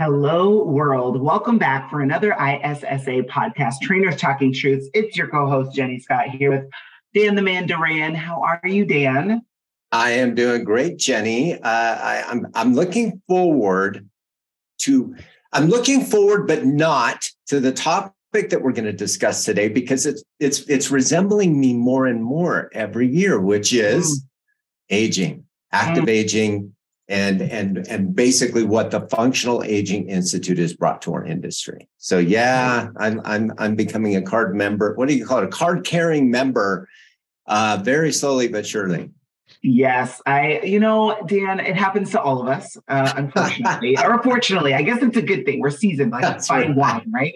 Hello, world. Welcome back for another ISSA podcast, Trainers Talking Truths. It's your co host, Jenny Scott, here with Dan the Man Duran. How are you, Dan? I am doing great, Jenny. Uh, I, I'm I'm looking forward to I'm looking forward, but not to the topic that we're going to discuss today because it's it's it's resembling me more and more every year, which is mm. aging, active mm. aging, and and and basically what the Functional Aging Institute has brought to our industry. So yeah, I'm I'm I'm becoming a card member. What do you call it? A card carrying member, uh, very slowly but surely. Yes, I, you know, Dan, it happens to all of us, uh, unfortunately, or fortunately. I guess it's a good thing. We're seasoned like That's fine right. wine, right?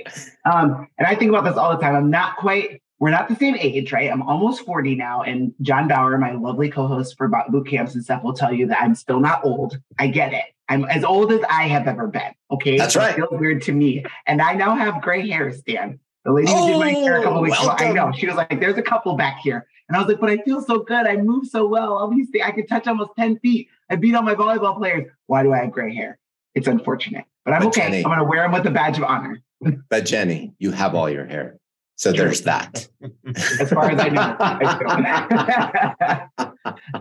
Um, and I think about this all the time. I'm not quite we're not the same age, right? I'm almost 40 now. And John Bauer, my lovely co host for boot camps and stuff, will tell you that I'm still not old. I get it. I'm as old as I have ever been. Okay. That's right. It feels weird to me. And I now have gray hair, Stan. The lady who did my hair a oh, couple weeks ago, I know. She was like, there's a couple back here. And I was like, but I feel so good. I move so well. All these things, I could touch almost 10 feet. I beat all my volleyball players. Why do I have gray hair? It's unfortunate, but I'm but okay. Jenny, I'm going to wear them with a badge of honor. but Jenny, you have all your hair. So there's that. as far as I know,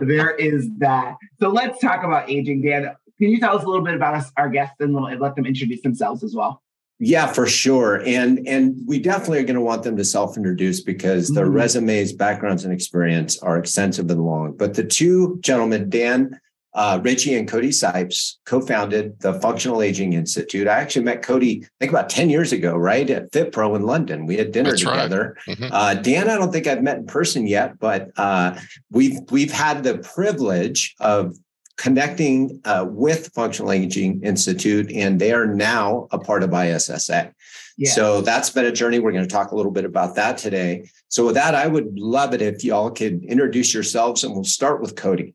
there is that. So let's talk about aging. Dan, can you tell us a little bit about us, our guests, and let them introduce themselves as well? Yeah, for sure. And and we definitely are going to want them to self-introduce because their mm-hmm. resumes, backgrounds, and experience are extensive and long. But the two gentlemen, Dan uh, Ritchie and Cody Sipes co-founded the Functional Aging Institute. I actually met Cody, I think about 10 years ago, right? At FitPro in London. We had dinner That's together. Right. Mm-hmm. Uh, Dan, I don't think I've met in person yet, but uh, we've we've had the privilege of connecting uh, with Functional Aging Institute, and they are now a part of ISSA. Yeah. So that's been a journey. We're going to talk a little bit about that today. So with that, I would love it if y'all could introduce yourselves, and we'll start with Cody.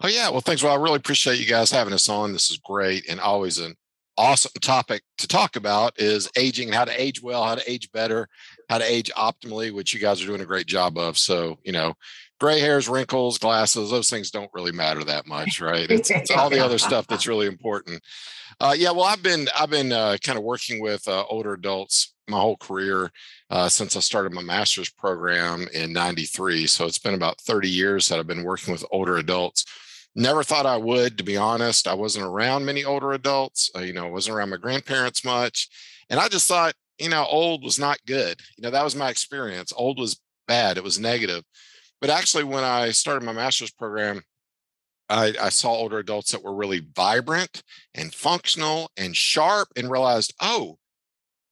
Oh yeah, well thanks. Well, I really appreciate you guys having us on. This is great and always an awesome topic to talk about is aging and how to age well, how to age better, how to age optimally, which you guys are doing a great job of. So, you know, gray hairs, wrinkles, glasses, those things don't really matter that much, right? It's, it's all the other stuff that's really important. Uh, yeah, well, I've been I've been uh, kind of working with uh, older adults my whole career uh, since I started my master's program in '93. So it's been about 30 years that I've been working with older adults. Never thought I would, to be honest. I wasn't around many older adults. Uh, you know, I wasn't around my grandparents much, and I just thought, you know, old was not good. You know, that was my experience. Old was bad. It was negative. But actually, when I started my master's program, I, I, saw older adults that were really vibrant and functional and sharp and realized, oh,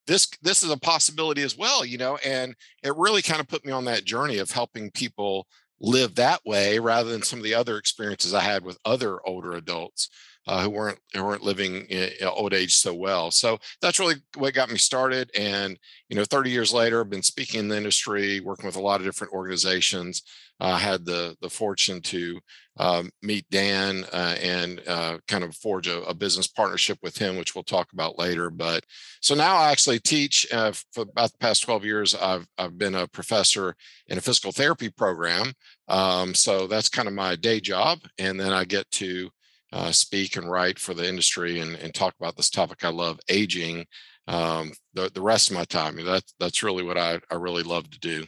this this is a possibility as well, you know, and it really kind of put me on that journey of helping people live that way rather than some of the other experiences I had with other older adults uh, who weren't who weren't living in, in old age so well. So that's really what got me started. And you know, 30 years later, I've been speaking in the industry, working with a lot of different organizations. I uh, had the the fortune to um, meet Dan uh, and uh, kind of forge a, a, business partnership with him, which we'll talk about later. But so now I actually teach uh, for about the past 12 years. I've I've been a professor in a physical therapy program. Um, so that's kind of my day job, and then I get to uh, speak and write for the industry and, and talk about this topic I love, aging. Um, the, the rest of my time, that's that's really what I, I really love to do.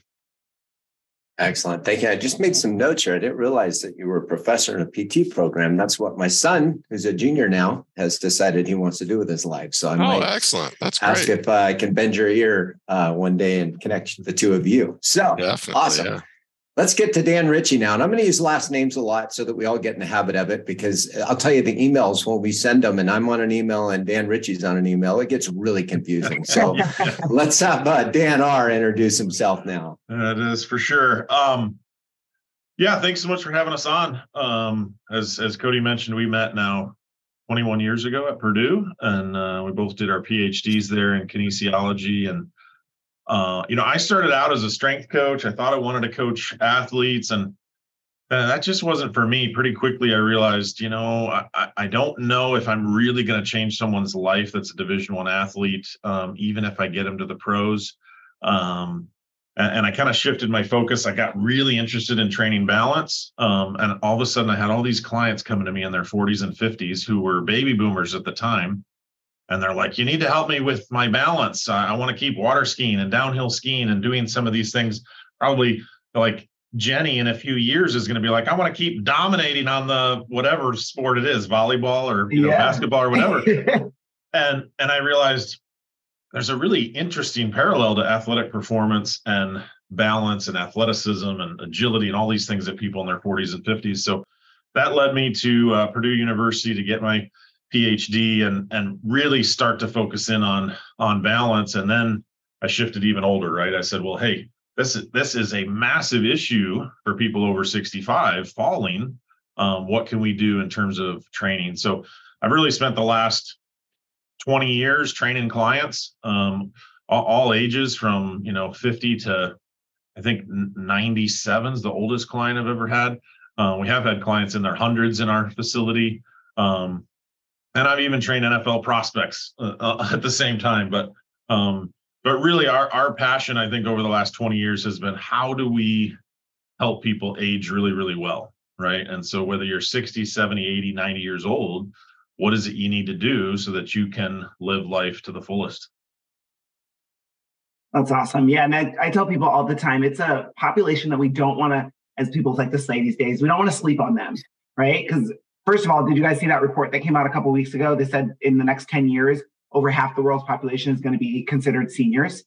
Excellent. Thank you. I just made some notes here. I didn't realize that you were a professor in a PT program. That's what my son, who's a junior now, has decided he wants to do with his life. So I oh, might excellent. That's great. ask great. if uh, I can bend your ear uh, one day and connect the two of you. So Definitely, awesome. Yeah. Let's get to Dan Ritchie now. And I'm going to use last names a lot so that we all get in the habit of it because I'll tell you the emails when we send them and I'm on an email and Dan Ritchie's on an email, it gets really confusing. So let's have uh, Dan R introduce himself now. That is for sure. Um, Yeah, thanks so much for having us on. Um, as as Cody mentioned, we met now 21 years ago at Purdue, and uh, we both did our PhDs there in kinesiology. And uh, you know, I started out as a strength coach. I thought I wanted to coach athletes, and that just wasn't for me. Pretty quickly, I realized, you know, I, I don't know if I'm really going to change someone's life that's a Division One athlete, um, even if I get them to the pros. Um, and, and I kind of shifted my focus. I got really interested in training balance, um, and all of a sudden, I had all these clients coming to me in their 40s and 50s who were baby boomers at the time, and they're like, "You need to help me with my balance. I, I want to keep water skiing and downhill skiing and doing some of these things." Probably like Jenny in a few years is going to be like, I want to keep dominating on the whatever sport it is, volleyball or you know, basketball or whatever. and and I realized there's a really interesting parallel to athletic performance and balance and athleticism and agility and all these things that people in their 40s and 50s. So that led me to uh, Purdue University to get my PhD and and really start to focus in on on balance. And then I shifted even older, right? I said, well, hey, this is this is a massive issue for people over 65 falling um, what can we do in terms of training so i've really spent the last 20 years training clients um, all, all, ages from you know 50 to i think 97 is the oldest client i've ever had uh, we have had clients in their hundreds in our facility um, and i've even trained nfl prospects uh, uh, at the same time but um, but really our our passion i think over the last 20 years has been how do we help people age really really well right? And so whether you're 60 70 80 90 years old what is it you need to do so that you can live life to the fullest? That's awesome. Yeah and I, I tell people all the time it's a population that we don't want to as people like to say these days we don't want to sleep on them right? Because first of all did you guys see that report that came out a couple weeks ago they said in the next 10 years over half the world's population is going to be considered seniors,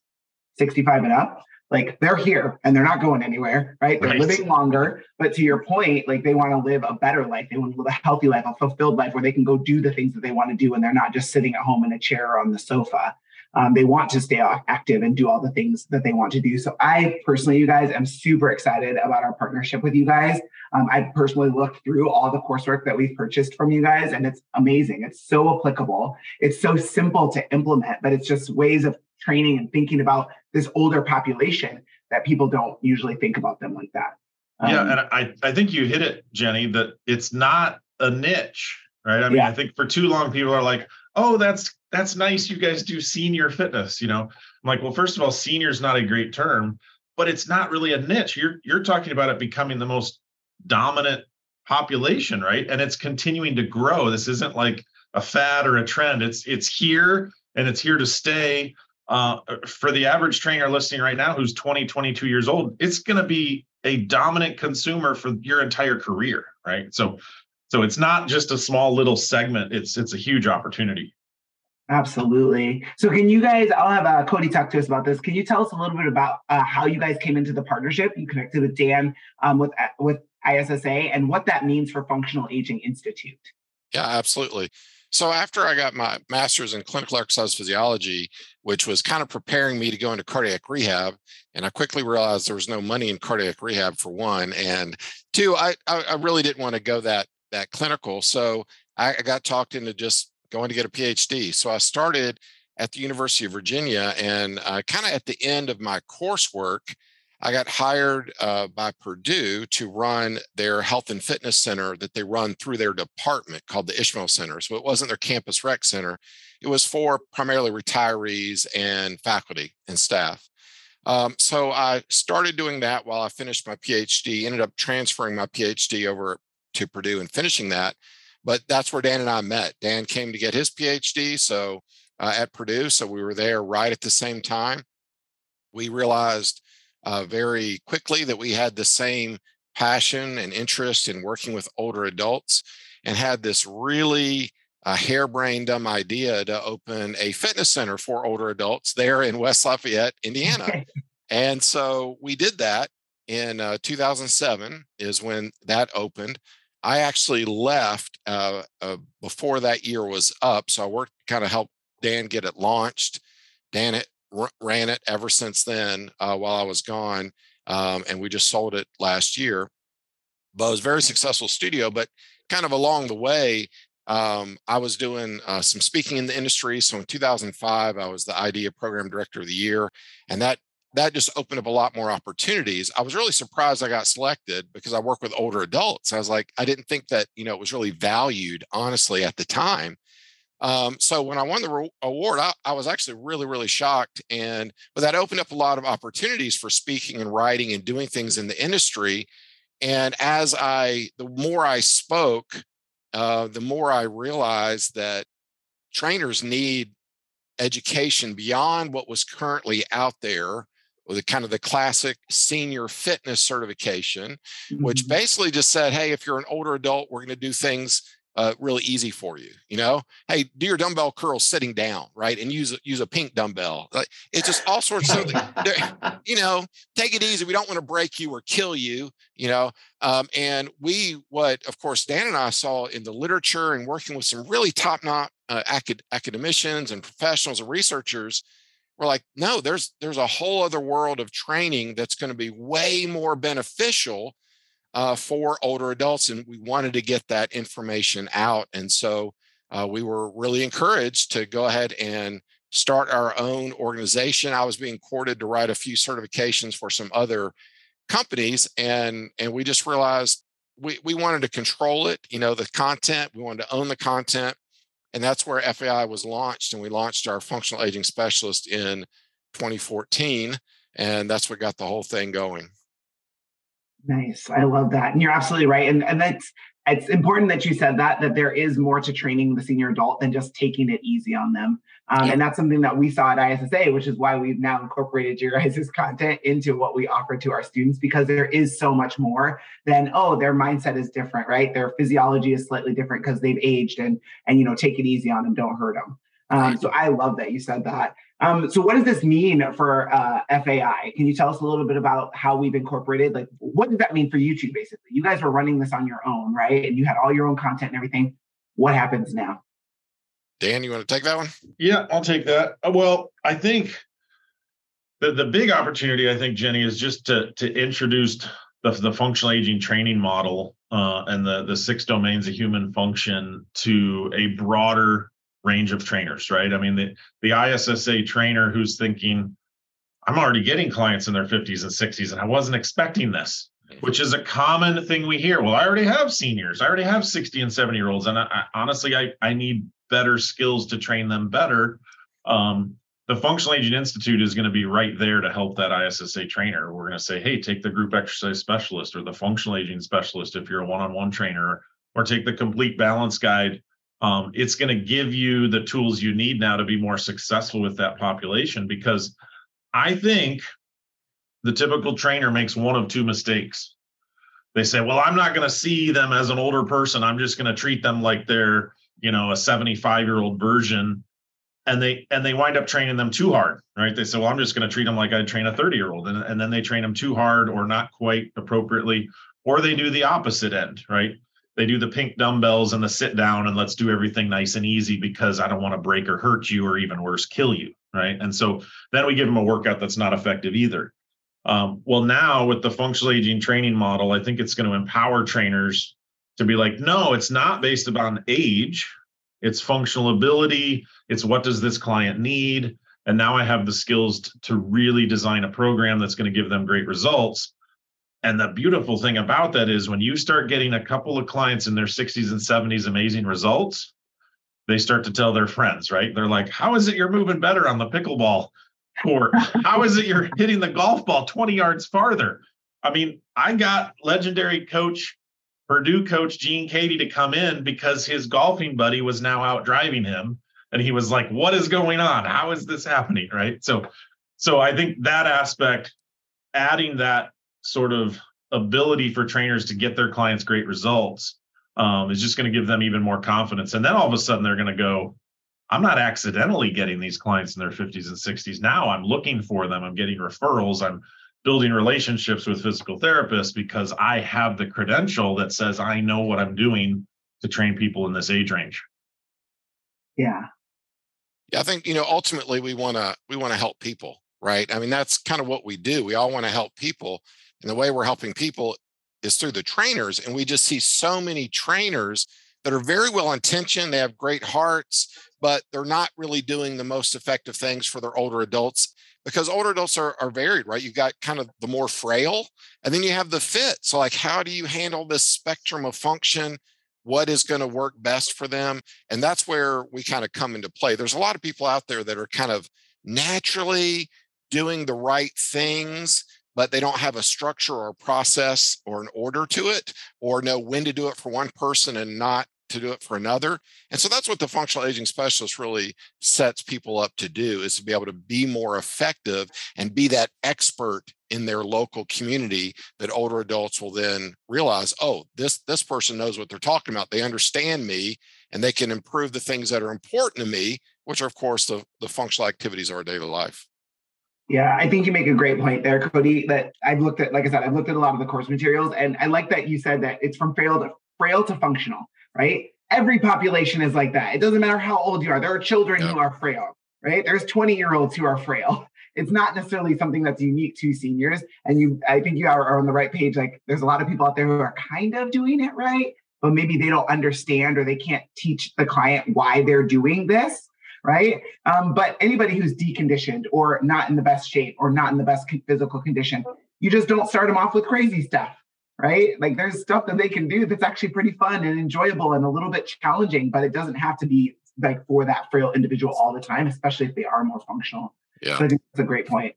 65 and up. Like they're here and they're not going anywhere, right? They're right. living longer. But to your point, like they want to live a better life. They want to live a healthy life, a fulfilled life where they can go do the things that they want to do and they're not just sitting at home in a chair or on the sofa. Um, they want to stay active and do all the things that they want to do. So I personally, you guys, am super excited about our partnership with you guys. Um, I personally looked through all the coursework that we've purchased from you guys, and it's amazing. It's so applicable. It's so simple to implement, but it's just ways of training and thinking about this older population that people don't usually think about them like that. Um, yeah, and I, I think you hit it, Jenny, that it's not a niche, right? I mean, yeah. I think for too long people are like, oh, that's that's nice. You guys do senior fitness, you know. I'm like, well, first of all, senior is not a great term, but it's not really a niche. You're you're talking about it becoming the most dominant population, right? And it's continuing to grow. This isn't like a fad or a trend. It's it's here and it's here to stay. Uh, for the average trainer listening right now who's 20, 22 years old, it's going to be a dominant consumer for your entire career, right? So so it's not just a small little segment. It's it's a huge opportunity. Absolutely. So, can you guys? I'll have uh, Cody talk to us about this. Can you tell us a little bit about uh, how you guys came into the partnership? You connected with Dan um, with uh, with ISSA and what that means for Functional Aging Institute. Yeah, absolutely. So after I got my master's in clinical exercise physiology, which was kind of preparing me to go into cardiac rehab, and I quickly realized there was no money in cardiac rehab for one, and two, I I really didn't want to go that that clinical. So I, got talked into just going to get a PhD. So I started at the University of Virginia, and uh, kind of at the end of my coursework, I got hired uh, by Purdue to run their health and fitness center that they run through their department called the Ismail Center. So it wasn't their campus rec center, it was for primarily retirees and faculty and staff. Um, so I started doing that while I finished my PhD, ended up transferring my PhD over to Purdue and finishing that. But that's where Dan and I met. Dan came to get his PhD so uh, at Purdue, so we were there right at the same time. We realized uh, very quickly that we had the same passion and interest in working with older adults, and had this really uh, harebrained dumb idea to open a fitness center for older adults there in West Lafayette, Indiana. and so we did that in uh, 2007 is when that opened. I actually left uh, uh, before that year was up. So I worked, kind of helped Dan get it launched. Dan it, r- ran it ever since then uh, while I was gone. Um, and we just sold it last year. but it was a very successful studio. But kind of along the way, um, I was doing uh, some speaking in the industry. So in 2005, I was the IDEA Program Director of the Year, and that that just opened up a lot more opportunities. I was really surprised I got selected because I work with older adults. I was like, I didn't think that you know it was really valued, honestly, at the time. Um, so when I won the award, I, I, was actually really, really shocked. And but that opened up a lot of opportunities for speaking and writing and doing things in the industry. And as I, the more I spoke, uh, the more I realized that trainers need education beyond what was currently out there with the kind of the classic senior fitness certification, mm-hmm. which basically just said, hey, if you're an older adult, we're going to do things uh, really easy for you. You know, hey, do your dumbbell curls sitting down, right, and use use a pink dumbbell. Like it's just all sorts of, you know, take it easy. We don't want to break you or kill you. You know, um, and we what of course Dan and I saw in the literature and working with some really top notch uh, acad- academicians and professionals and researchers. We're like, no, there's there's a whole other world of training that's going to be way more beneficial uh, for older adults, and we wanted to get that information out. And so uh, we were really encouraged to go ahead and start our own organization. I was being courted to write a few certifications for some other companies, and and we just realized we we wanted to control it. You know, the content. We wanted to own the content, and that's where FAI was launched. And we launched our functional aging specialist in 2014, and that's what got the whole thing going. Nice. I love that. And you're absolutely right. And and that's it's important that you said that that there is more to training the senior adult than just taking it easy on them. Um, yeah. And that's something that we saw at ISSA, which is why we've now incorporated your guys' content into what we offer to our students because there is so much more than oh their mindset is different, right? Their physiology is slightly different because they've aged and and you know take it easy on them, don't hurt them. Um, so I love that you said that. Um, so what does this mean for uh, FAI? Can you tell us a little bit about how we've incorporated? Like, what does that mean for you two? Basically, you guys were running this on your own, right? And you had all your own content and everything. What happens now? Dan, you want to take that one? Yeah, I'll take that. Uh, well, I think the the big opportunity, I think, Jenny, is just to to introduce the, the functional aging training model uh, and the the six domains of human function to a broader range of trainers, right? I mean, the, the ISSA trainer who's thinking, I'm already getting clients in their 50s and 60s, and I wasn't expecting this, which is a common thing we hear. Well, I already have seniors, I already have 60 and 70 year olds, and I, I, honestly, I, I need better skills to train them better. Um, the Functional Aging Institute is going to be right there to help that ISSA trainer. We're going to say, hey, take the group exercise specialist or the functional aging specialist if you're a one on one trainer, or take the complete balance guide um, it's going to give you the tools you need now to be more successful with that population because i think the typical trainer makes one of two mistakes. They say well i'm not going to see them as an older person. I'm just going to treat them like they're you know a 75 year old version. And they and they wind up training them too hard right? They say well i'm just going to treat them like i train a 30 year old and, and then they train them too hard or not quite appropriately or they do the opposite end right they do the pink dumbbells and the sit down and let's do everything nice and easy because I don't want to break or hurt you or even worse, kill you. Right. And so then we give them a workout that's not effective either. Um, well, now with the functional aging training model, I think it's going to empower trainers to be like, no, it's not based upon age, it's functional ability, it's what does this client need. And now I have the skills to really design a program that's going to give them great results and the beautiful thing about that is when you start getting a couple of clients in their 60s and 70s amazing results, they start to tell their friends, right? They're like, How is it you're moving better on the pickleball court? How is it you're hitting the golf ball 20 yards farther? I mean, I got legendary coach, Purdue coach Gene Keady to come in because his golfing buddy was now out driving him. And he was like, What is going on? How is this happening? Right. So, so I think that aspect, adding that sort of ability for trainers to get their clients great results um, is just going to give them even more confidence. And then all of a sudden they're going to go, I'm not accidentally getting these clients in their 50s and 60s. Now I'm looking for them. I'm getting referrals. I'm building relationships with physical therapists because I have the credential that says I know what I'm doing to train people in this age range. Yeah. Yeah, I think you know ultimately we want to we want to help people, right? I mean that's kind of what we do. We all want to help people, and the way we're helping people is through the trainers. And we just see so many trainers that are very well intentioned. They have great hearts, but they're not really doing the most effective things for their older adults because older adults are, are varied, right? You've got kind of the more frail, and then you have the fit. So, like, how do you handle this spectrum of function? What is going to work best for them? And that's where we kind of come into play. There's a lot of people out there that are kind of naturally doing the right things but they don't have a structure or a process or an order to it or know when to do it for one person and not to do it for another. And so that's what the functional aging specialist really sets people up to do is to be able to be more effective and be that expert in their local community that older adults will then realize, oh, this this person knows what they're talking about. They understand me and they can improve the things that are important to me, which are of course the, the functional activities of our daily life. Yeah, I think you make a great point there, Cody. That I've looked at, like I said, I've looked at a lot of the course materials, and I like that you said that it's from frail to frail to functional right? Every population is like that. It doesn't matter how old you are. There are children who are frail, right? There's 20 year olds who are frail. It's not necessarily something that's unique to seniors. And you, I think you are, are on the right page. Like there's a lot of people out there who are kind of doing it right, but maybe they don't understand or they can't teach the client why they're doing this right? Um, but anybody who's deconditioned or not in the best shape or not in the best physical condition, you just don't start them off with crazy stuff right? Like there's stuff that they can do that's actually pretty fun and enjoyable and a little bit challenging, but it doesn't have to be like for that frail individual all the time, especially if they are more functional. Yeah. So I think that's a great point.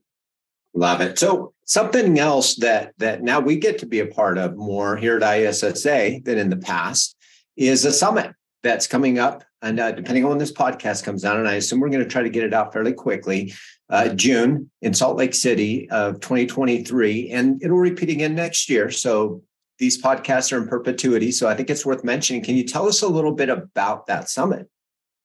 Love it. So something else that that now we get to be a part of more here at ISSA than in the past is a summit that's coming up. And uh, depending on when this podcast comes out, and I assume we're going to try to get it out fairly quickly, uh, June in Salt Lake City of 2023, and it'll repeat again next year. So these podcasts are in perpetuity. So I think it's worth mentioning. Can you tell us a little bit about that summit?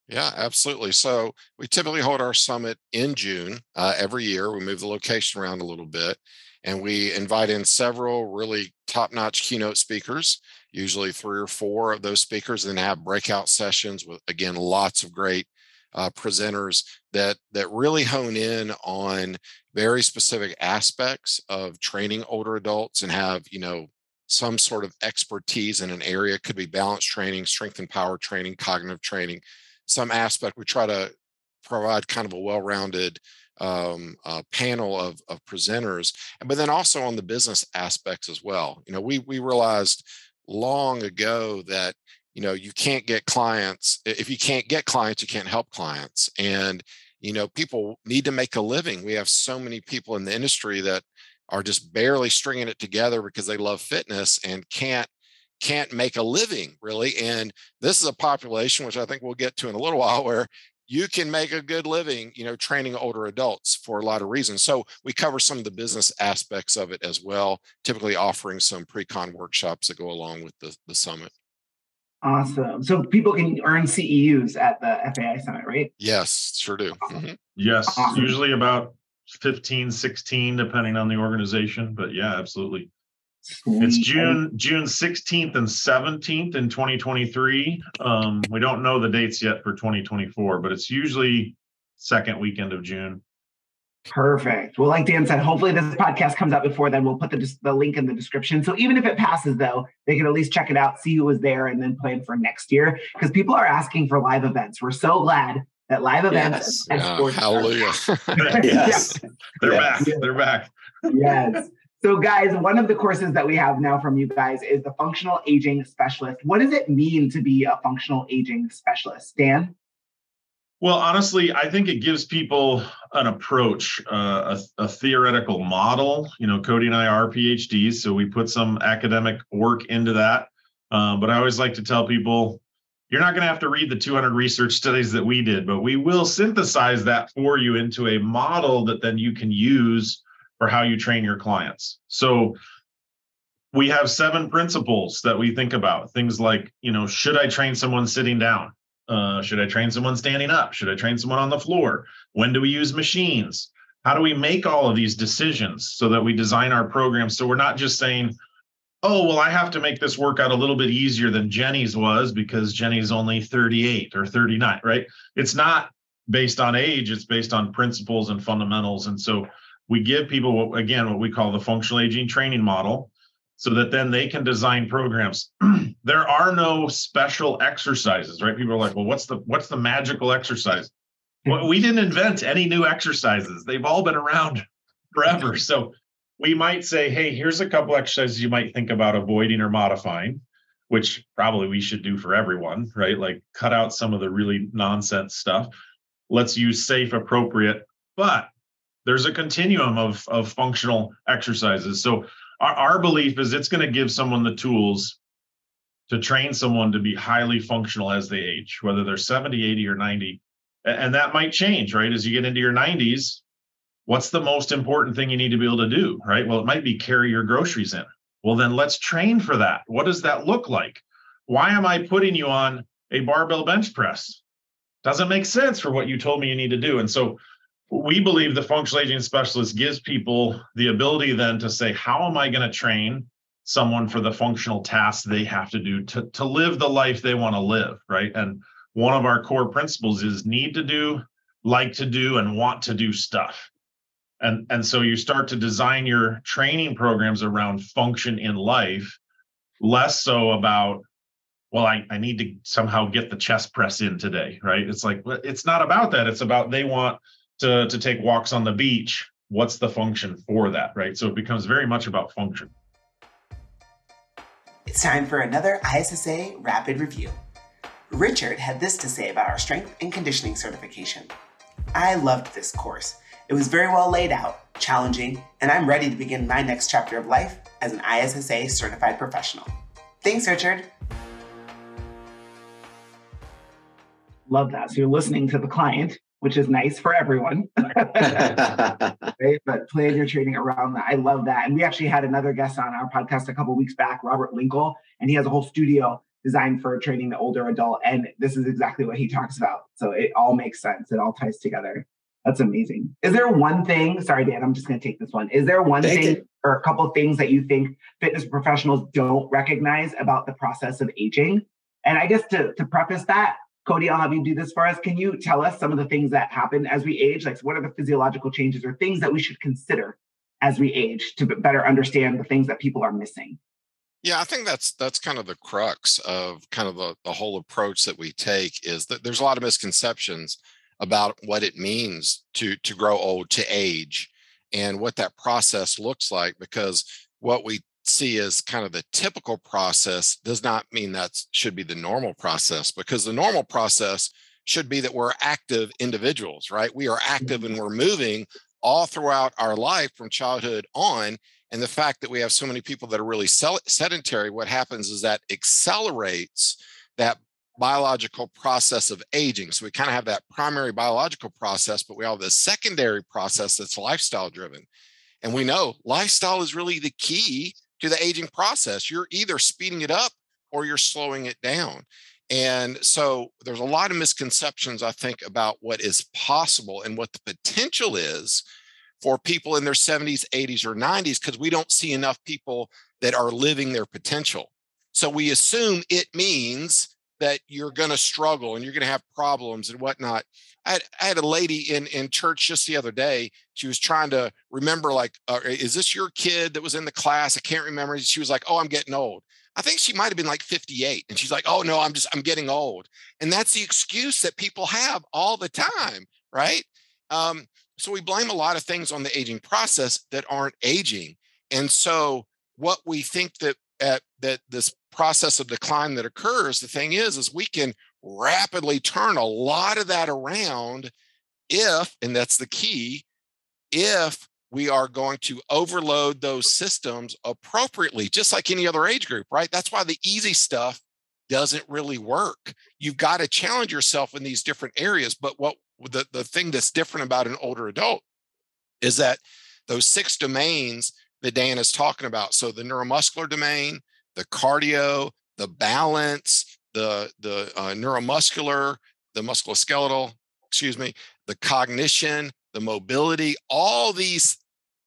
Yeah, absolutely. So we typically hold our summit in June uh, every year. We move the location around a little bit and we invite in several really top notch keynote speakers, usually three or four of those speakers, and then have breakout sessions with, again, lots of great uh, presenters that that really hone in on very specific aspects of training older adults and have you know some sort of expertise in an area. Could be balance training strength and power training cognitive training some aspect. We try to provide kind of a well-rounded um, uh, panel of, of presenters but then also on the business aspects as well. You know we we realized long ago that you know you can't get clients if you can't get clients you can't help clients and you know people need to make a living. We have so many people in the industry that are just barely stringing it together because they love fitness and can't can't make a living really and this is a population which i think we'll get to in a little while where you can make a good living you know training older adults for a lot of reasons so we cover some of the business aspects of it as well typically offering some pre-con workshops that go along with the, the summit Awesome. So people can earn CEUs at the FAI Summit, right? Yes, sure do. Mm-hmm. Yes, awesome. usually about 15, 16, depending on the organization. But yeah, absolutely. Sweet. It's June June 16th and 17th in 2023. Um, we don't know the dates yet for 2024, but it's usually second weekend of June. Perfect. Well, like Dan said, hopefully this podcast comes out before then. We'll put the, the link in the description. So even if it passes, though, they can at least check it out, see who was there, and then plan for next year. Because people are asking for live events. We're so glad that live events. Yes. Yeah, hallelujah. yes. They're yes. back. They're back. yes. So, guys, one of the courses that we have now from you guys is the functional aging specialist. What does it mean to be a functional aging specialist? Dan? Well, honestly, I think it gives people an approach, uh, a, a, theoretical model. You know, Cody and I are PhDs, so we put some academic work into that. Uh, but I always like to tell people, you're not going to have to read the 200 research studies that we did, but we will synthesize that for you into a model that then you can use for how you train your clients. So we have seven principles that we think about. Things like, you know, should I train someone sitting down? Uh, should I train someone standing up? Should I train someone on the floor? When do we use machines? How do we make all of these decisions so that we design our programs so we're not just saying, oh, well, I have to make this workout a little bit easier than Jenny's was because Jenny's only 38 or 39, right? It's not based on age, it's based on principles and fundamentals. And so we give people, what, again, what we call the functional aging training model. so that then they can design programs. there are no special exercises, right? People are like, well, what's the what's the magical exercise? Well, we didn't invent any new exercises. They've all been around forever. So we might say, hey, here's a couple exercises you might think about avoiding or modifying, which probably we should do for everyone, right? Like cut out some of the really nonsense stuff. Let's use safe, appropriate, but there's a continuum of, of functional exercises. So our, our belief is it's going to give someone the tools to train someone to be highly functional as they age, whether they're 70, 80, or 90. And that might change, right? As you get into your 90s, what's the most important thing you need to be able to do, right? Well, it might be carry your groceries in. Well, then let's train for that. What does that look like? Why am I putting you on a barbell bench press? Doesn't make sense for what you told me you need to do. And so we believe the functional aging specialist gives people the ability then to say, how am I going to train someone for the functional tasks they have to do to, to live the life they want to live, right? And one of our core principles is need to do, like to do, and want to do stuff. And, and so you start to design your training programs around function in life, less so about well I, I need to somehow get the chest press in today right it's like it's not about that it's about they want to, to take walks on the beach, what's the function for that, right? So it becomes very much about function. It's time for another ISSA rapid review. Richard had this to say about our strength and conditioning certification. I loved this course. It was very well laid out, challenging, and I'm ready to begin my next chapter of life as an ISSA certified professional. Thanks, Richard. Love that. So you're listening to the client which is nice for everyone. right? But plan your training around that. I love that. And we actually had another guest on our podcast a couple weeks back, Robert Linkul, and he has a whole studio designed for training the older adult. And this is exactly what he talks about. So it all makes sense. It all ties together. That's amazing. Is there one thing? Sorry, Dan, I'm just going to take this one. Is there one Thank thing you. or a couple of things that you think fitness professionals don't recognize about the process of aging? And I guess to, to preface that, Cody, I'll have you do this for us. Can you tell us some of the things that happen as we age? Like, what are the physiological changes or things that we should consider as we age to better understand the things that people are missing? Yeah, I think that's that's kind of the crux of kind of the, the whole approach that we take is that there's a lot of misconceptions about what it means to to grow old, to age, and what that process looks like. Because what we see as kind of the typical process does not mean that should be the normal process because the normal process should be that we're active individuals, right? We are active and mm-hmm. we're moving all throughout our life from childhood on. And the fact that we have so many people that are really sedentary, what happens is that accelerates that biological process of aging. So we kind of have that primary biological process, but we have the secondary process that's lifestyle driven. And we know lifestyle is really the key to the aging process. You're either speeding it up or you're slowing it down. And so there's a lot of misconceptions, I think, about what is possible and what the potential is for people in their 70s, 80s, or 90s, because we don't see enough people that are living their potential. So we assume it means that you're going to struggle and you're going to have problems and whatnot. I had, I had, a lady in in church just the other day. She was trying to remember, like, uh, is this your kid that was in the class? I can't remember. She was like, "Oh, I'm getting old." I think she might have been like 58, and she's like, "Oh no, I'm just I'm getting old," and that's the excuse that people have all the time, right? Um, so we blame a lot of things on the aging process that aren't aging, and so what we think that at, that this process of decline that occurs, the thing is, is we can rapidly turn a lot of that around if, and that's the key, if we are going to overload those systems appropriately, just like any other age group, right? That's why the easy stuff doesn't really work. You've got to challenge yourself in these different areas. But what the, the thing that's different about an older adult is that those six domains that Dan is talking about. So the neuromuscular domain, the cardio, the balance, the the uh, neuromuscular, the musculoskeletal, excuse me, the cognition, the mobility, all these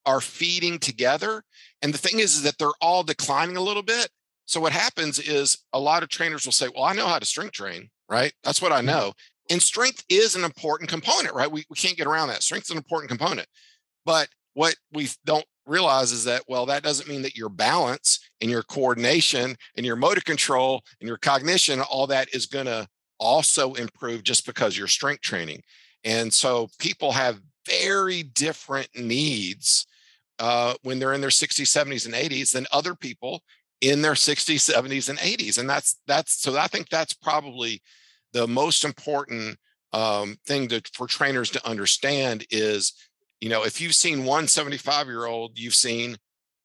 are feeding together. And the thing is, is that they're all declining a little bit. So what happens is a lot of trainers will say, "Well, I know how to strength train, right? That's what I mm-hmm. know." And strength is an important component, right? We, we can't get around that. Strength is an important component. But what we don't realize is that well that doesn't mean that your balance and your coordination and your motor control and your cognition all that is going to also improve just because you're strength training. And so people have very different needs uh, when they're in their 60s 70s and 80s than other people in their 60s 70s and 80s and that's that's so i think that's probably the most important um, thing to, for trainers to understand is you know, if you've seen one 75 year old, you've seen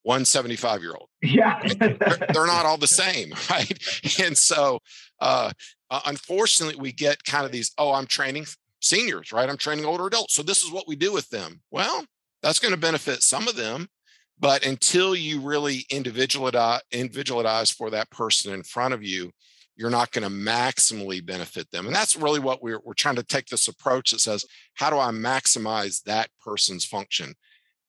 one 75 year old. Yeah. they're, they're, not all the same, right? And so, uh, uh, unfortunately, we get kind of these, oh, I'm training seniors, right? I'm training older adults. So this is what we do with them. Well, that's going to benefit some of them. But until you really individualize, individualize for that person in front of you, you're not going to maximally benefit them. And that's really what we're, we're trying to take this approach that says, how do I maximize that person's function?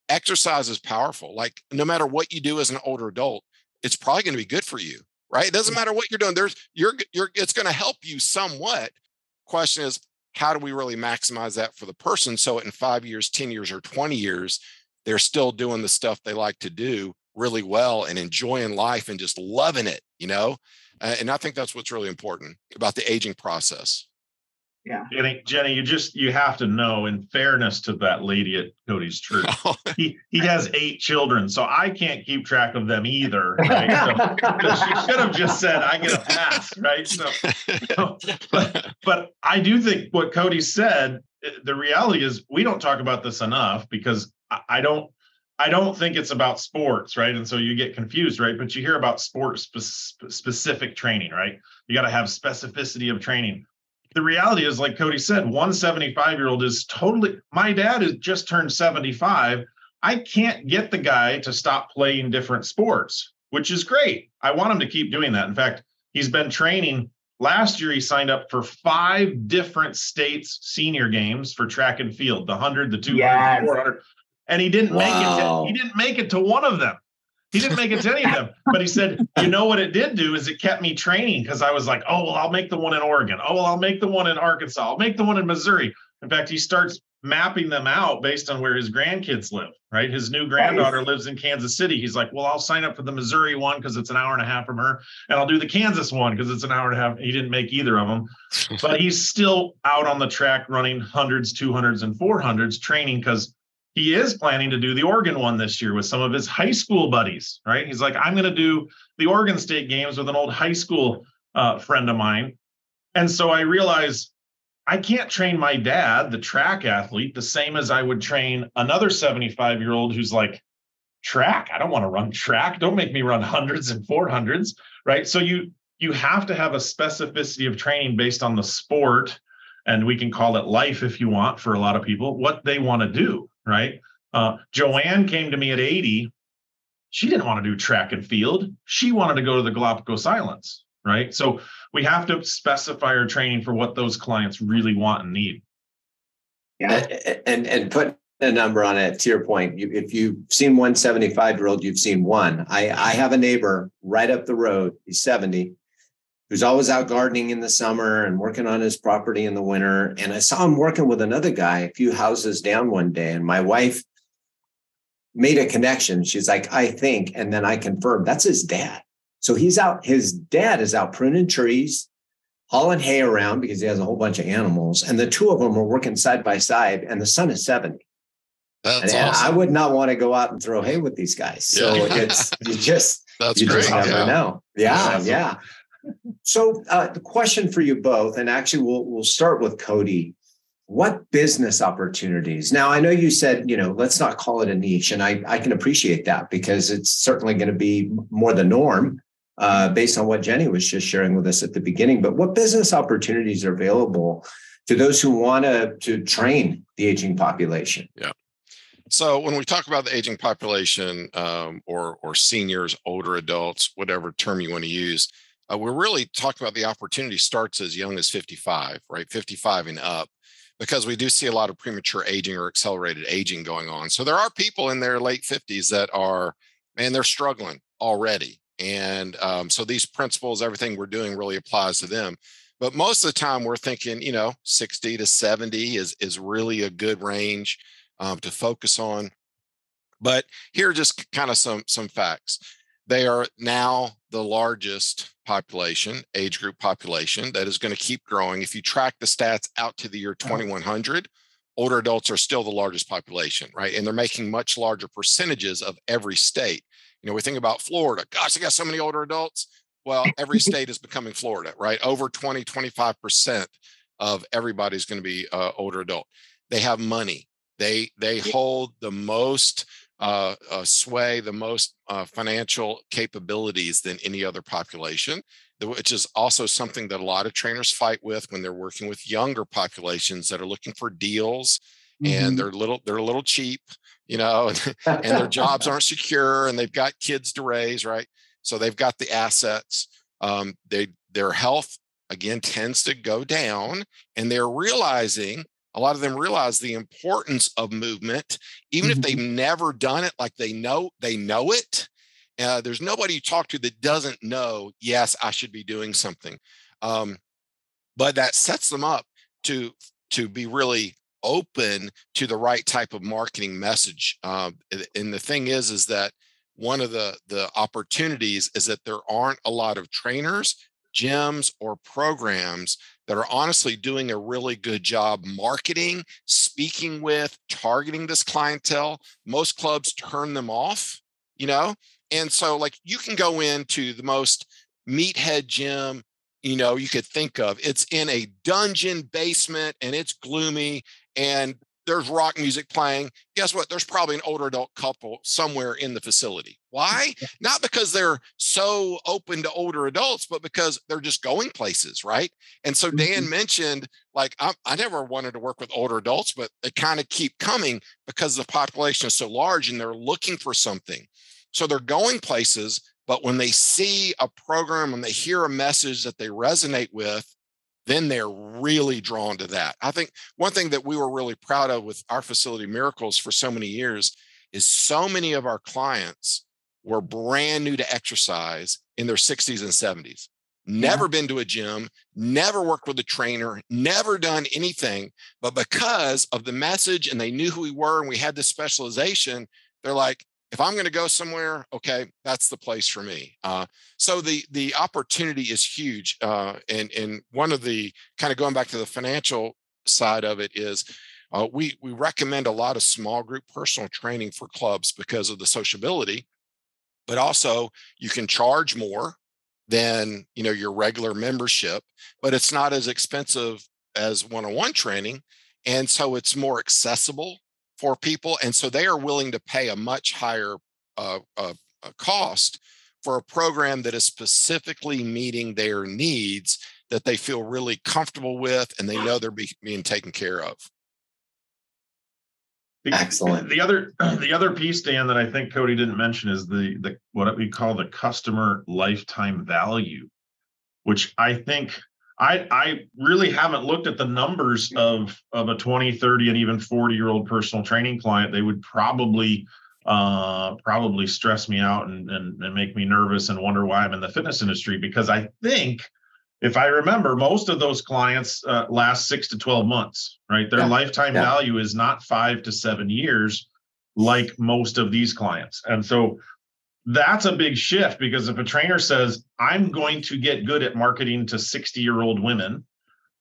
Exercise is powerful. Like no matter what you do as an older adult, it's probably going to be good for you, right? It doesn't mm. matter what you're doing. There's you're you're it's going to help you somewhat. Question is, how do we really maximize that for the person so in five years, 10 years, or 20 years, they're still doing the stuff they like to do really well and enjoying life and just loving it, you know? Uh, and I think that's what's really important about the aging process. Yeah. Jenny, Jenny, you just you have to know, in fairness to that lady at Cody's church, he he has eight children, so I can't keep track of them either. Right? So, she should have just said, "I get a pass," right? So, but but I do think what Cody said. Eh, the reality is, we don't talk about this enough because I, I don't I don't think it's about sports, right? And so you get confused, right? But you hear about sports spe- specific training, right? You got to have specificity of training. The reality is, like Cody said, one 75 year old is totally. My dad has just turned 75. I can't get the guy to stop playing different sports, which is great. I want him to keep doing that. In fact, he's been training. Last year, he signed up for five different states senior games for track and field the 100, the 200, yes. the 400 and he didn't wow. make it. To, he didn't make it to one of them. He didn't make it to any of them. But he said, you know what it did do is it kept me training because I was like, oh well, I'll make the one in Oregon. Oh well, I'll make the one in Arkansas. I'll make the one in Missouri. In fact, he starts mapping them out based on where his grandkids live. Right, his new granddaughter lives in Kansas City. He's like, well, I'll sign up for the Missouri one because it's an hour and a half from her, and I'll do the Kansas one because it's an hour and a half. He didn't make either of them, but he's still out on the track running hundreds, two hundreds, and four hundreds training because he is planning to do the Oregon one this year with some of his high school buddies, right? He's like, I'm going to do the Oregon State games with an old high school uh, friend of mine. And so I realize I can't train my dad, the track athlete, the same as I would train another 75 year old who's like, track. I don't want to run track. Don't make me run hundreds and 400s, right? So you you have to have a specificity of training based on the sport and we can call it life if you want for a lot of people what they want to do right? Uh, Joanne came to me at 80. She didn't want to do track and field. She wanted to go to the Galapagos Islands, right? So we have to specify our training for what those clients really want and need. Yeah, and and put a number on it. To your point, you, if you've seen one 75 year old, you've seen one. I I have a neighbor right up the road. He's 70 who's always out gardening in the summer and working on his property in the winter. And I saw him working with another guy a few houses down one day. And my wife made a connection. She's like, I think, and then I confirmed that's his dad. So he's out, his dad is out pruning trees, hauling hay around because he has a whole bunch of animals. And the two of them are working side by side, and the son is 70. That's and uh, awesome. I would not want to go out and throw hay with these guys. So yeah. it's you just that's you great. just never yeah. know. Yeah, yeah. So, uh, the question for you both, and actually, we'll we'll start with Cody. What business opportunities? Now, I know you said you know let's not call it a niche, and I I can appreciate that because it's certainly going to be more the norm uh, based on what Jenny was just sharing with us at the beginning. But what business opportunities are available to those who want to to train the aging population? Yeah. So when we talk about the aging population um, or or seniors, older adults, whatever term you want to use, uh, we're really talking about the opportunity starts as young as 55, right? 55 and up, because we do see a lot of premature aging or accelerated aging going on. So there are people in their late 50s that are, man, they're struggling already. And um, so these principles, everything we're doing really applies to them. But most of the time, we're thinking, you know, 60 to 70 is, is really a good range um, to focus on. But here are just kind of some some facts. They are now the largest population, age group population that is going to keep growing. If you track the stats out to the year 2100, older adults are still the largest population, right? And they're making much larger percentages of every state. You know, we think about Florida. Gosh, I got so many older adults. Well, every state is becoming Florida, right? Over 20, 25% of everybody's going to be uh, older adult. They have money. They they hold the most uh, uh, sway, the most uh, financial capabilities than any other population, which is also something that a lot of trainers fight with when they're working with younger populations that are looking for deals mm-hmm. and they're little they're a little cheap, you know, and, and their jobs aren't secure and they've got kids to raise, right? So they've got the assets. Um, they their health again tends to go down, and they're realizing a lot of them realize the importance of movement, even mm-hmm. if they've never done it. Like they know they know it. Uh, there's nobody you talk to that doesn't know. Yes, I should be doing something, um, but that sets them up to to be really open to the right type of marketing message. Uh, and the thing is, is that one of the the opportunities is that there aren't a lot of trainers gyms or programs that are honestly doing a really good job marketing, speaking with, targeting this clientele. Most clubs turn them off, you know? And so, like, you can go into the most meathead gym you know you could think of it's in a dungeon basement and it's gloomy and there's rock music playing. Guess what? There's probably an older adult couple somewhere in the facility. Why? Not because they're so open to older adults, but because they're just going places, right? And so Dan mm-hmm. mentioned, like, I, I never wanted to work with older adults, but they kind of keep coming because the population is so large and they're looking for something. So they're going places, but when they see a program and they hear a message that they resonate with, then they're really drawn to that. I think one thing that we were really proud of with our facility miracles for so many years is so many of our clients were brand new to exercise in their 60s and 70s. Never yeah. been to a gym, never worked with a trainer, never done anything. But because of the message and they knew who we were and we had this specialization, they're like, if I'm going to go somewhere, okay, that's the place for me. Uh, so the the opportunity is huge, uh, and and one of the kind of going back to the financial side of it is. Uh, we we recommend a lot of small group personal training for clubs because of the sociability, but also you can charge more than you know your regular membership, but it's not as expensive as one-on-one training, and so it's more accessible for people. And so they are willing to pay a much higher uh, uh, uh, cost for a program that is specifically meeting their needs that they feel really comfortable with and they know they're be, being taken care of. The, Excellent. The other the other piece, Dan, that I think Cody didn't mention is the the what we call the customer lifetime value, which I think I I really haven't looked at the numbers of of a 20, 30, and even 40 year old personal training client. They would probably uh, probably stress me out and, and and make me nervous and wonder why I'm in the fitness industry because I think if I remember, most of those clients uh, last six to 12 months, right? Their yeah. lifetime yeah. value is not five to seven years like most of these clients. And so that's a big shift because if a trainer says i'm going to get good at marketing to 60 year old women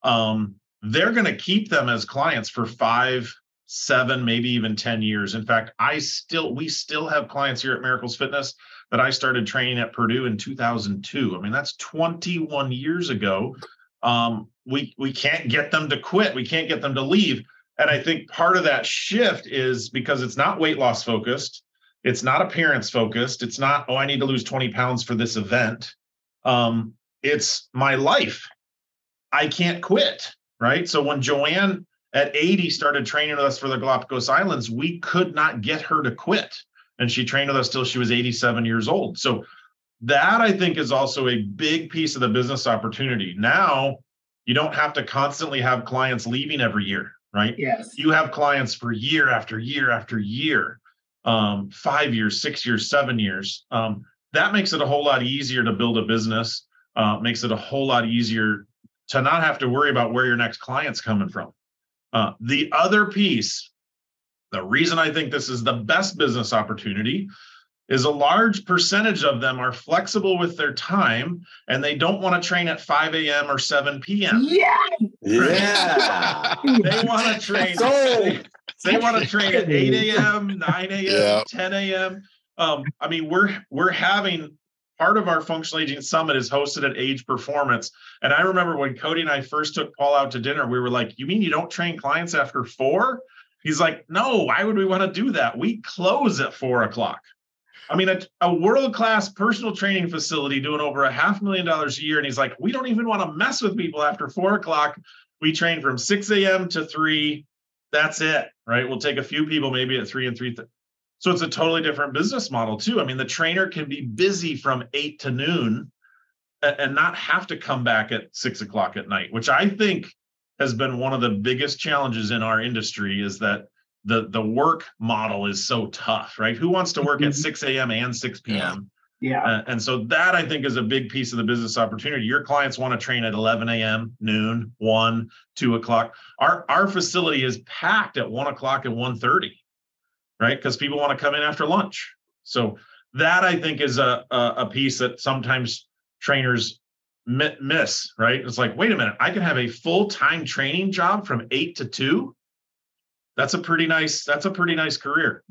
um, they're going to keep them as clients for five seven maybe even 10 years. In fact i still we still have clients here at miracles fitness that i started training at purdue in 2002 i mean that's 21 years ago. Um, we we can't get them to quit. We can't get them to leave. And i think part of that shift is because it's not weight loss focused it's not appearance focused. It's not, oh, I need to lose 20 pounds for this event. Um, it's my life. I can't quit. Right. So when Joanne at 80 started training with us for the Galapagos Islands, we could not get her to quit. And she trained with us till she was 87 years old. So that I think is also a big piece of the business opportunity. Now you don't have to constantly have clients leaving every year, right? Yes. You have clients for year after year after year um, five years, six years, seven years. Um, that makes it a whole lot easier to build a business. Uh, makes it a whole lot easier to not have to worry about where your next client's coming from. Uh, the other piece The reason I think this is the best business opportunity is a large percentage of them are flexible with their time and they don't want to train at 5 a.m. or 7 p.m. Yeah. Yeah. They want to train. They, they want to train at 8 a.m., 9 a.m., Yeah. 10 a.m. Um, I mean, we're we're having part of our functional aging summit is hosted at Age Performance. And I remember when Cody and I first took Paul out to dinner, we were like, You mean you don't train clients after four? He's like, No, why would we want to do that? We close at four o'clock. I mean, a, a world class personal training facility doing over a half million dollars a year. And he's like, We don't even want to mess with people after four o'clock. We train from 6 a.m. to 3. That's it, right? We'll take a few people maybe at 3 and 3. Th- so it's a totally different business model, too. I mean, the trainer can be busy from 8 to noon and not have to come back at 6 o'clock at night, which I think has been one of the biggest challenges in our industry is that the the work model is so tough, right? Who wants to work at Mhm. 6 a.m. and 6 p.m.? Yeah. Uh, and so that I think is a big piece of the business opportunity. Your clients want to train at 11 a.m., noon, one, two o'clock. Our our facility is packed at one o'clock and 1.30, right? Because people want to come in after lunch. So that I think is a a, a piece that sometimes trainers mi- miss, right? It's like, wait a minute, I can have a full time training job from eight to two. That's a pretty nice. That's a pretty nice career.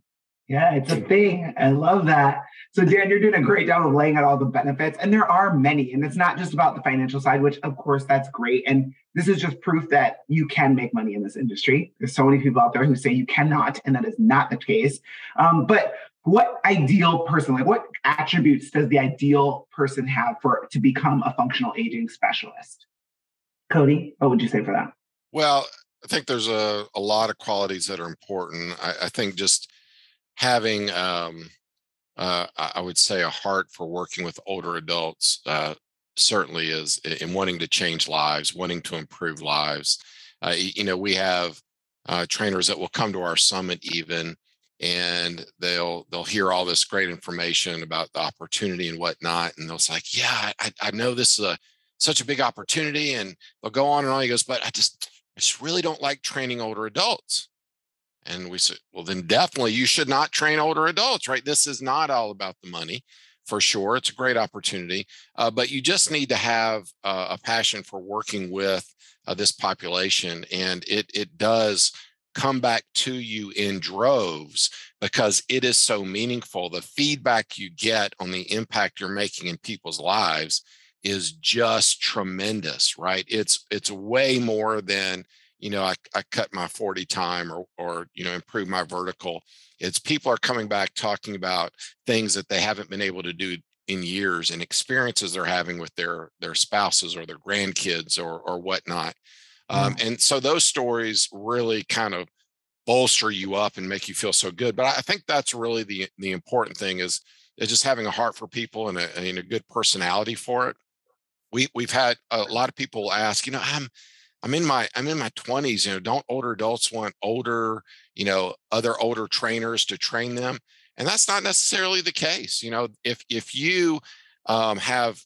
Yeah, it's a thing. I love that. So, Dan, you're doing a great job of laying out all the benefits, and there are many. And it's not just about the financial side, which, of course, that's great. And this is just proof that you can make money in this industry. There's so many people out there who say you cannot, and that is not the case. Um, but what ideal person, like what attributes does the ideal person have for to become a functional aging specialist? Cody, what would you say for that? Well, I think there's a, a lot of qualities that are important. I, I think just having, um, uh, I would say, a heart for working with older adults uh, certainly is in wanting to change lives, wanting to improve lives. Uh, you know, we have uh, trainers that will come to our summit even, and they'll they'll hear all this great information about the opportunity and whatnot, and they'll say, like, "Yeah, I, I know this is a such a big opportunity," and they'll go on and on. He goes, "But I just I just really don't like training older adults." And we said, well, then definitely you should not train older adults, right? This is not all about the money for sure. It's a great opportunity, uh, but you just need to have uh, a passion for working with uh, this population. And it, it does come back to you in droves because it is so meaningful. The feedback you get on the impact you're making in people's lives is just tremendous, right? It's it's way more than you know, I, I cut my 40 time or, or, you know, improve my vertical. It's people are coming back talking about things that they haven't been able to do in years and experiences they're having with their, their spouses or their grandkids or, or whatnot. Um, and so those stories really kind of bolster you up and make you feel so good. But I think that's really the, the important thing is, is just having a heart for people and a, and a good personality for it. We, we've had a lot of people ask, you know, I'm, I'm in my I'm in my 20s, you know, don't older adults want older, you know, other older trainers to train them? And that's not necessarily the case. You know, if if you um, have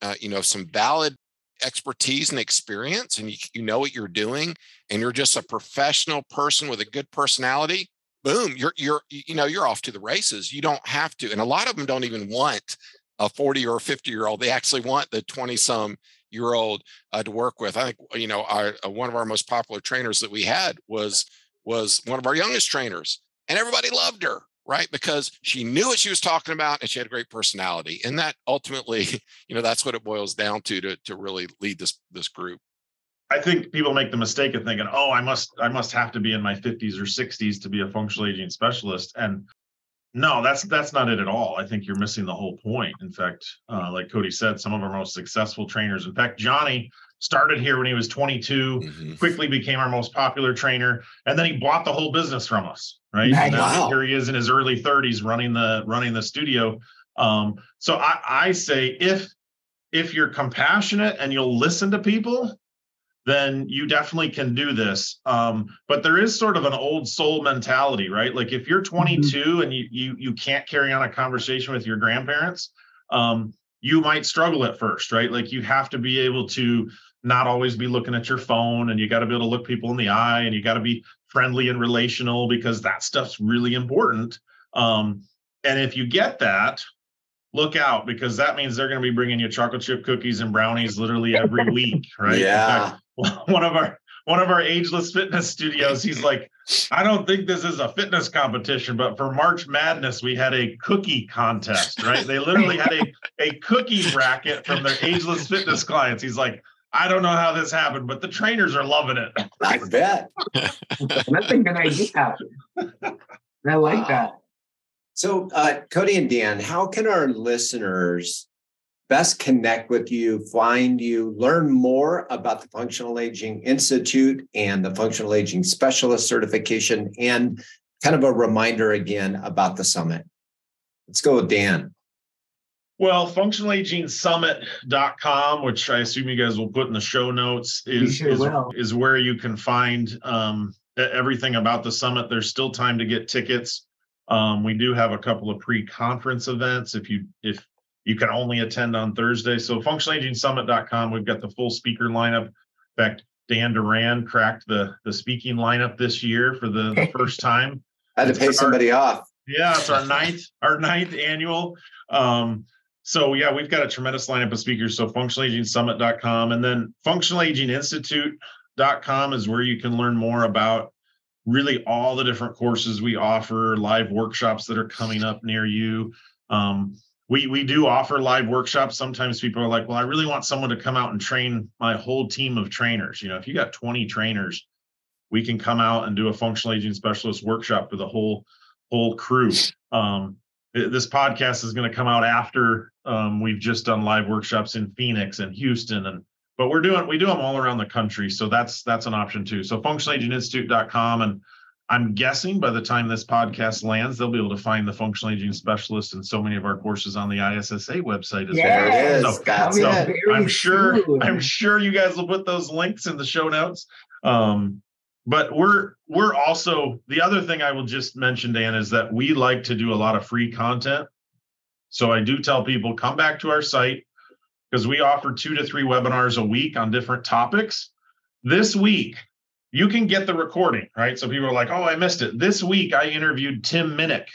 uh, you know some valid expertise and experience and you, you know what you're doing and you're just a professional person with a good personality boom you're you're you know you're off to the races you don't have to and a lot of them don't even want a 40 or 50 year old they actually want the 20 some year old uh, to work with. I think you know our uh, one of our most popular trainers that we had was was one of our youngest trainers, and everybody loved her, right? Because she knew what she was talking about, and she had a great personality. And that ultimately, you know, that's what it boils down to to to really lead this this group. I think people make the mistake of thinking, "Oh, I must I must have to be in my 50s or 60s to be a functional aging specialist." And no, that's that's not it at all. I think you're missing the whole point. In fact, uh, like Cody said, some of our most successful trainers. In fact, Johnny started here when he was 22, Mhm. quickly became our most popular trainer, and then he bought the whole business from us. Right Nice. Wow. here he is in his early 30s, running the running the studio. Um, so I, I say if if you're compassionate and you'll listen to people, then you definitely can do this. Um, but there is sort of an old soul mentality, right? Like if you're 22 and you you you can't carry on a conversation with your grandparents, um, you might struggle at first, right? Like you have to be able to not always be looking at your phone and you got to be able to look people in the eye and you got to be friendly and relational because that stuff's really important. Um, and if you get that, look out because that means they're going to be bringing you chocolate chip cookies and brownies literally every week, right? Yeah. Fact, one of our one of our ageless fitness studios, he's like, I don't think this is a fitness competition, but for March Madness, we had a cookie contest, right? They literally had a, a cookie bracket from their ageless fitness clients. He's like, I don't know how this happened, but the trainers are loving it. I bet. That's a good idea. I like that. So, uh, Cody and Dan, how can our listeners best connect with you, find you, learn more about the Functional Aging Institute and the Functional Aging Specialist certification, and kind of a reminder again about the summit? Let's go with Dan. Well, functionalagingsummit.com, which I assume you guys will put in the show notes, is, sure is, is where you can find um, everything about the summit. There's still time to get tickets. Um, we do have a couple of pre-conference events if you if you can only attend on Thursday. So functionalagingsummit.com, we've got the full speaker lineup. In fact, Dan Duran cracked the the speaking lineup this year for the, the first time. I had to pay somebody off. Yeah, it's our ninth, our ninth annual. Um, so yeah, we've got a tremendous lineup of speakers. So functionalagingsummit.com and then functionalaginginstitute.com is where you can learn more about really all the different courses we offer, live workshops that are coming up near you. Um, we we do offer live workshops. Sometimes people are like, "Well, I really want someone to come out and train my whole team of trainers." You know, if you got 20 trainers, we can come out and do a functional aging specialist workshop for the whole whole crew. Um, this podcast is going to come out after um, we've just done live workshops in Phoenix and Houston and but we're doing we do them all around the country so that's that's an option too so functionalaginginstitute.com and i'm guessing by the time this podcast lands they'll be able to find the functional aging specialist and so many of our courses on the issa website as Yes, well. so, That's so i'm sure soon. i'm sure you guys will put those links in the show notes um, but we're we're also the other thing i will just mention dan is that we like to do a lot of free content so i do tell people come back to our site because we offer two to three webinars a week on different topics. This week, you can get the recording, right? So people are like, oh, I missed it. This week, I interviewed Tim Minnick.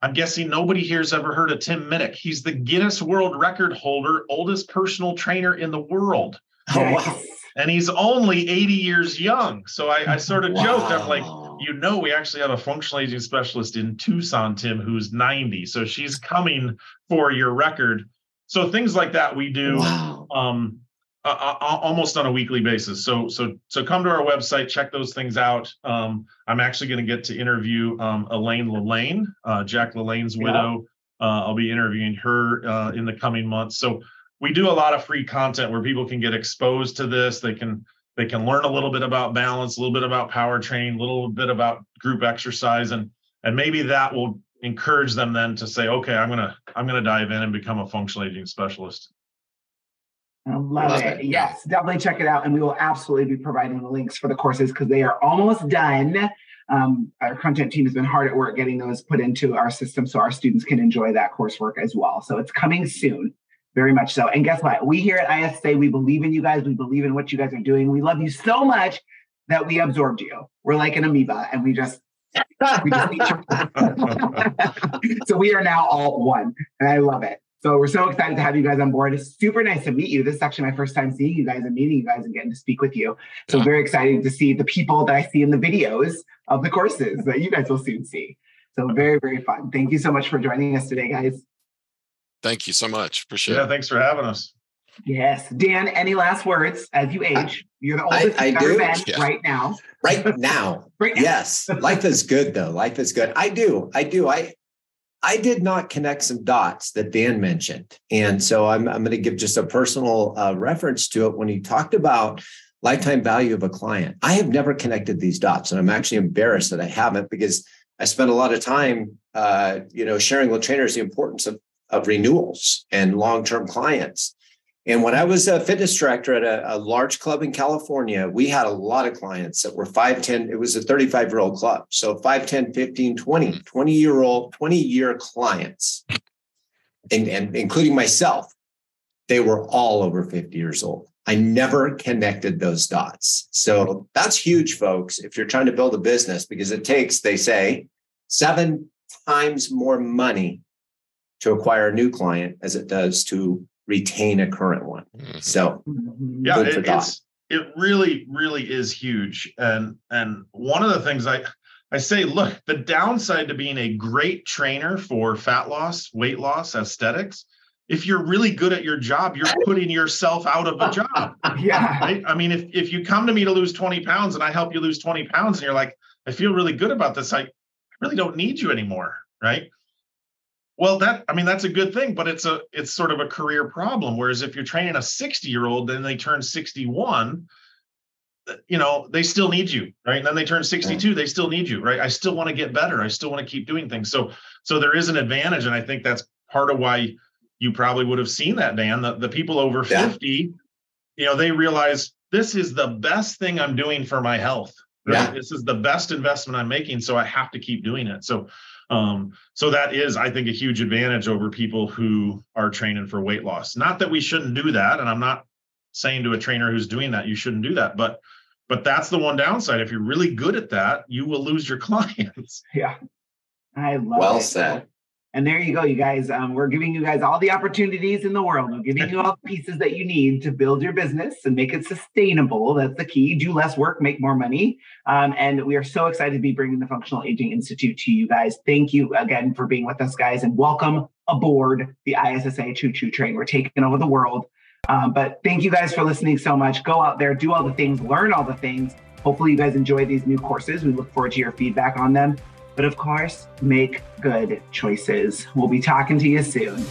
I'm guessing nobody here's ever heard of Tim Minnick. He's the Guinness World Record holder, oldest personal trainer in the world. Oh, wow. And he's only 80 years young. So I, I sort of joked, I'm like, you know, we actually have a functional aging specialist in Tucson, Tim, who's 90. So she's coming for your record. So things like that we do Wow. um, uh, almost on a weekly basis. So so so come to our website, check those things out. Um, I'm actually going to get to interview um, Elaine LaLanne, uh, Jack LaLanne's Yeah. widow. Uh, I'll be interviewing her uh, in the coming months. So we do a lot of free content where people can get exposed to this. They can they can learn a little bit about balance, a little bit about power training, a little bit about group exercise, and and maybe that will encourage them then to say, okay, I'm gonna I'm gonna dive in and become a functional aging specialist. I love, Love it. it. Yes, definitely check it out. And we will absolutely be providing the links for the courses because they are almost done. Um, our content team has been hard at work getting those put into our system so our students can enjoy that coursework as well. So it's coming soon, very much so. And guess what? We here at ISSA, we believe in you guys. We believe in what you guys are doing. We love you so much that we absorbed you. We're like an amoeba and we just we just so we are now all one, and I love it. So we're so excited to have you guys on board. It's super nice to meet you. This is actually my first time seeing you guys and meeting you guys and getting to speak with you. So Yeah. very excited to see the people that I see in the videos of the courses that you guys will soon see. So very, very fun. Thank you so much for joining us today, guys. Thank you so much. Appreciate Yeah, it. thanks for having us. Yes. Dan, any last words as you age? You're the I- oldest I you've ever do. been Yeah. right now. right now. Right now. Yes. Life is good though. Life is good. I do. I do. I I did not connect some dots that Dan mentioned. And so I'm I'm going to give just a personal uh, reference to it when he talked about lifetime value of a client. I have never connected these dots and I'm actually embarrassed that I haven't because I spent a lot of time uh, you know sharing with trainers the importance of of renewals and long-term clients. And when I was a fitness director at a, a large club in California, we had a lot of clients that were 5, 10, it was a 35 year old club. So 5, 10, 15, 20, 20 year old, 20 year clients, and, and including myself, they were all over 50 years old. I never connected those dots. So that's huge, folks, if you're trying to build a business, because it takes, they say, seven times more money to acquire a new client as it does to retain a current one. Mm-hmm. So, mm-hmm. yeah, it, it's it really, really is huge. And and one of the things I I say, look, the downside to being a great trainer for fat loss, weight loss, aesthetics, if you're really good at your job, you're putting yourself out of a job. yeah. Right? I mean, if if you come to me to lose 20 pounds and I help you lose 20 pounds and you're like, I feel really good about this, I really don't need you anymore. Right. Well, that I mean, that's a good thing, but it's a it's sort of a career problem. Whereas if you're training a 60 year old, then they turn 61, uh, you know, they still need you, right? And then they turn 62, they still need you, right? I still want to get better. I still want to keep doing things. So so there is an advantage. And I think that's part of why you probably would have seen that, Dan. The, the people over 50, you know, they realize this is the best thing I'm doing for my health. Right? Yeah. This is the best investment I'm making. So I have to keep doing it. So um, so that is, I think, a huge advantage over people who are training for weight loss. Not that we shouldn't do that, and I'm not saying to a trainer who's doing that you shouldn't do that, but but that's the one downside. If you're really good at that, you will lose your clients. Yeah, I love. Well it. said. And there you go, you guys. Um, we're giving you guys all the opportunities in the world. We're giving you all the pieces that you need to build your business and make it sustainable. That's the key. Do less work, make more money. Um, and we are so excited to be bringing the Functional Aging Institute to you guys. Thank you again for being with us, guys, and welcome aboard the ISSA Choo Choo Train. We're taking over the world. Um, but thank you guys for listening so much. Go out there, do all the things, learn all the things. Hopefully, you guys enjoy these new courses. We look forward to your feedback on them. But of course, make good choices. We'll be talking to you soon.